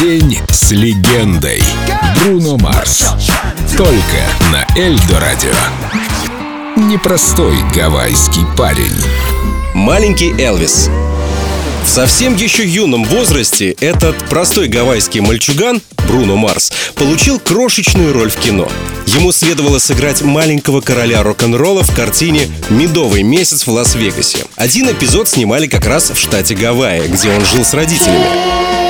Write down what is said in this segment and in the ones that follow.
День с легендой. Бруно Марс. Только на Эльдо Радио. Непростой гавайский парень. Маленький Элвис. В совсем еще юном возрасте этот простой гавайский мальчуган, Бруно Марс, получил крошечную роль в кино. Ему следовало сыграть маленького короля рок-н-ролла в картине «Медовый месяц в Лас-Вегасе». Один эпизод снимали как раз в штате Гавайи, где он жил с родителями.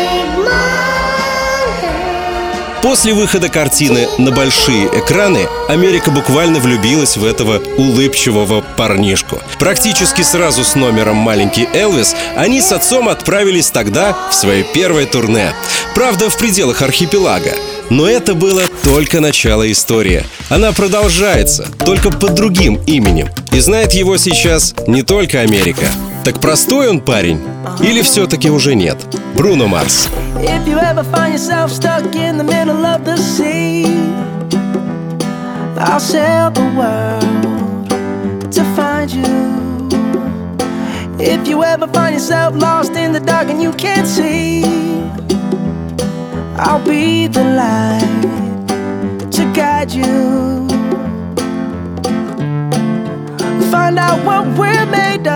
После выхода картины на большие экраны Америка буквально влюбилась в этого улыбчивого парнишку. Практически сразу с номером «Маленький Элвис» они с отцом отправились тогда в свое первое турне. Правда, в пределах архипелага. Но это было только начало истории. Она продолжается, только под другим именем. И знает его сейчас не только Америка. Так простой он парень? Или все-таки уже нет? Бруно Марс. I'll sail the world to find you. If you ever find yourself lost in the dark and you can't see, I'll be the light to guide you. Find out what we're made of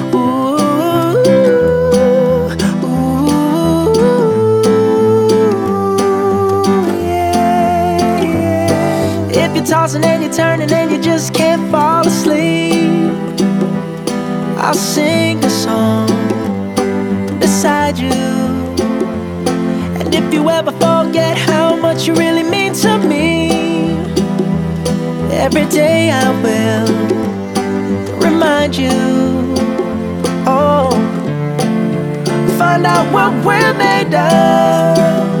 Tossing and you're turning and you just can't fall asleep. I'll sing a song beside you. And if you ever forget how much you really mean to me, every day I will remind you. Oh, find out what we're made of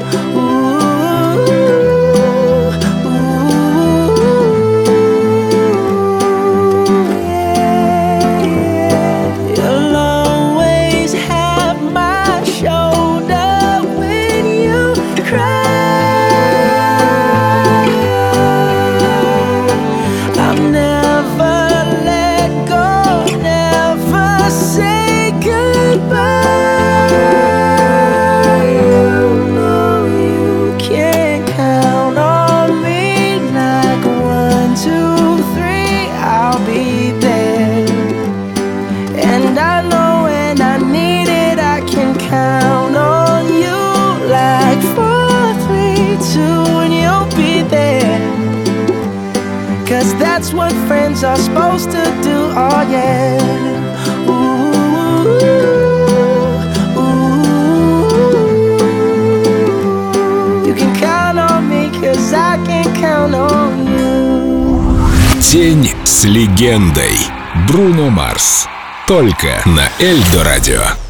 Cause that's what friends are supposed to do, oh yeah. Ooh, ooh. You can count on me, cause I can count on you. День с легендой. Бруно Марс. Только на Эльдо Радио.